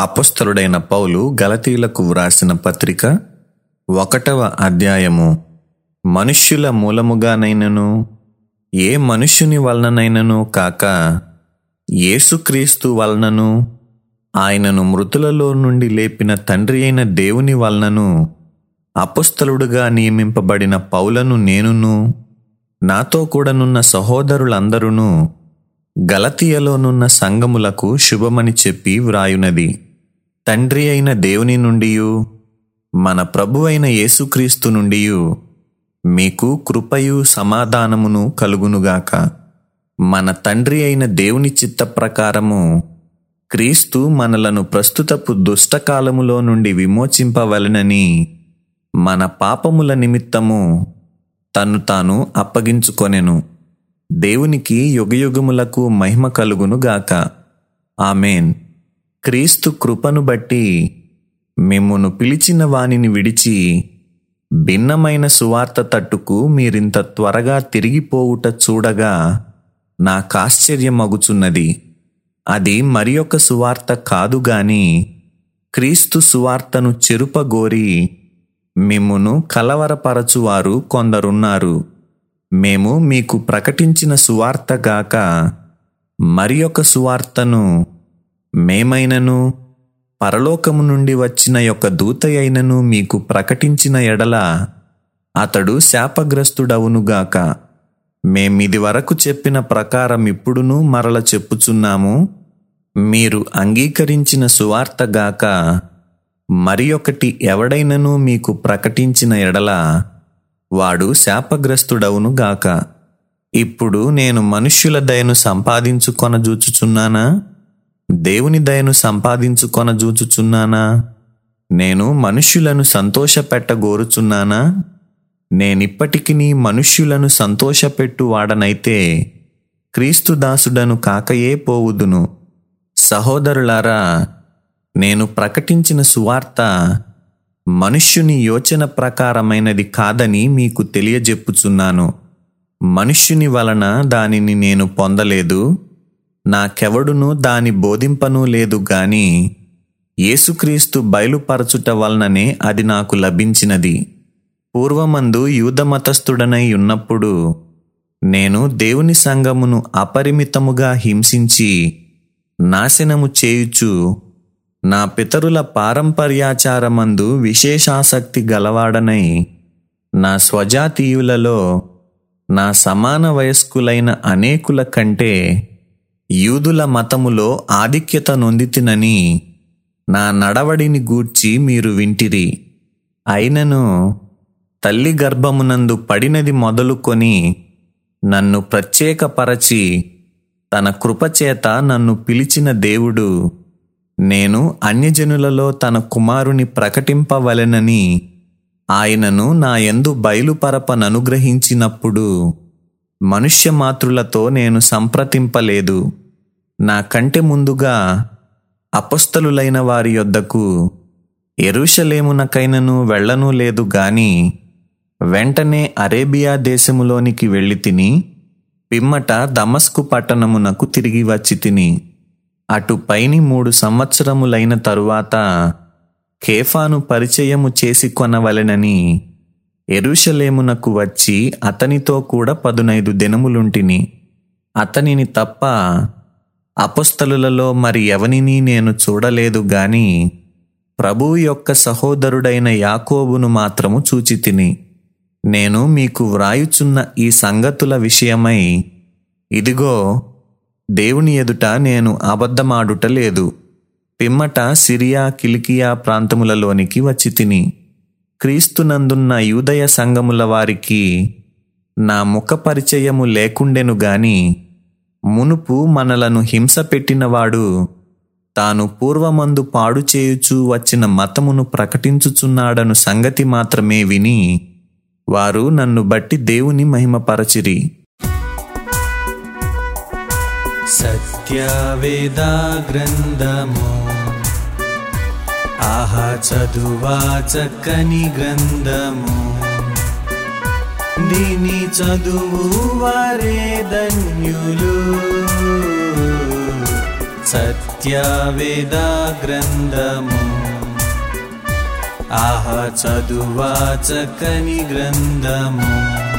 అపస్థలుడైన పౌలు గలతీలకు వ్రాసిన పత్రిక ఒకటవ అధ్యాయము. మనుష్యుల మూలముగానైనను ఏ మనుష్యుని వలననైనను కాక యేసుక్రీస్తు వలనను ఆయనను మృతులలో నుండి లేపిన తండ్రి అయిన దేవుని వలనను అపస్థలుడుగా నియమింపబడిన పౌలను నేనును నాతో కూడనున్న సహోదరులందరూను గలతీయలోనున్న సంగములకు శుభమని చెప్పి వ్రాయునది. తండ్రి అయిన దేవుని నుండియు మన ప్రభు అయిన యేసుక్రీస్తు నుండియు మీకు కృపయు సమాధానమును కలుగునుగాక. మన తండ్రి అయిన దేవుని చిత్త ప్రకారము క్రీస్తు మనలను ప్రస్తుతపు దుష్టకాలములో నుండి విమోచింపవలెనని మన పాపముల నిమిత్తము తన్ను తాను అప్పగించుకొనెను. దేవునికి యుగయుగములకు మహిమ కలుగును గాక ఆమెన్. క్రీస్తు కృపను బట్టి మిమ్మును పిలిచిన వానిని విడిచి భిన్నమైన సువార్త తట్టుకు మీరింత త్వరగా తిరిగిపోవుట చూడగా నాకాశ్చర్యమగుచున్నది అది మరి ఒక సువార్త కాదు గాని క్రీస్తు సువార్తను చెరుపగోరి మిమ్మును కలవరపరచువారు కొందరున్నారు. మేము మీకు ప్రకటించిన సువార్త గాక మరి ఒక సువార్తను మేమైనను పరలోకము నుండి వచ్చిన యొక్క దూత అయినను మీకు ప్రకటించిన ఎడల అతడు శాపగ్రస్తుడవునుగాక మేమిది వరకు చెప్పిన ప్రకారం ఇప్పుడును మరల చెప్పుచున్నాము మీరు అంగీకరించిన సువార్త గాక మరి ఒకటి ఎవడైనను మీకు ప్రకటించిన ఎడల వాడు శాపగ్రస్తుడవునుగాక ఇప్పుడు నేను మనుష్యుల దయను సంపాదించుకొనజూచుచున్నానా? దేవుని దయను సంపాదించుకొనజూచుచున్నానా నేను మనుష్యులను సంతోషపెట్టగోరుచున్నానా? నేనిప్పటికి మనుష్యులను సంతోషపెట్టు వాడనైతే క్రీస్తు దాసుడను కాకయే పోవుదును. సహోదరులారా నేను ప్రకటించిన సువార్త మనుష్యుని యోచన ప్రకారమైనది కాదని మీకు తెలియజెప్పుచున్నాను. మనుష్యుని వలన దానిని నేను పొందలేదు. నాకెవడును దాని బోధింపను లేదు గాని యేసుక్రీస్తు బయలుపరచుట వలననే అది నాకు లభించినది. పూర్వమందు యూదమతస్థుడనై ఉన్నప్పుడు నేను దేవుని సంగమును అపరిమితముగా హింసించి నాశనము చేయుచు నా పితరుల పారంపర్యాచారమందు విశేషాసక్తి గలవాడనై నా స్వజాతీయులలో నా సమాన వయస్కులైన అనేకుల కంటే యూదుల మతములో ఆధిక్యత నొందితినని నా నడవడిని గూర్చి మీరు వింటిరి. అయినను తల్లి గర్భమునందు పడినది మొదలుకొని నన్ను ప్రత్యేకపరచి తన కృపచేత నన్ను పిలిచిన దేవుడు నేను అన్యజనులలో తన కుమారుని ప్రకటింపవలెనని ఆయనను నా ఎందు బయలుపరపననుగ్రహించినప్పుడు మనుష్యమాతృలతో నేను సంప్రతింపలేదు నా కంటే ముందుగా అపస్థలులైన వారి యొద్దకు ఎరుషలేమునకైనను వెళ్ళను లేదు గాని వెంటనే అరేబియా దేశములోనికి వెళ్ళి తిని పిమ్మట దమస్కు పట్టణమునకు తిరిగి వచ్చి తిని అటు పైని మూడు సంవత్సరములైన తరువాత కేఫాను పరిచయము చేసి కొనవలెనని ఎరుషలేమునకు వచ్చి అతనితో కూడా పదునైదు దినములుంటిని. అతనిని తప్ప అపస్థలులలో మరి ఎవనిని నేను చూడలేదు గాని ప్రభువు యొక్క సహోదరుడైన యాకోబును మాత్రము చూచితిని నేను మీకు వ్రాయుచున్న ఈ సంగతుల విషయమై ఇదిగో దేవుని ఎదుట నేను అబద్ధమాడుట లేదు. పిమ్మట సిరియా కిలికియా ప్రాంతములలోనికి వచ్చి తిని క్రీస్తునందున్న యూదయ సంఘముల వారికి నా ముఖ పరిచయము లేకుండెను గాని మునుపు మనలను హింస పెట్టినవాడు తాను పూర్వమందు పాడు చేయుచూ వచ్చిన మతమును ప్రకటించుచున్నాడను సంగతి మాత్రమే విని వారు నన్ను బట్టి దేవుని మహిమపరచిరి. సత్యవేదా గ్రంథము ఆహా చదువా చక్కని గ్రంథము. దీని చదువు వరే ధన్యులు. సత్యవేద గ్రంథము. ఆహ చదువా చక్కని గ్రంథము.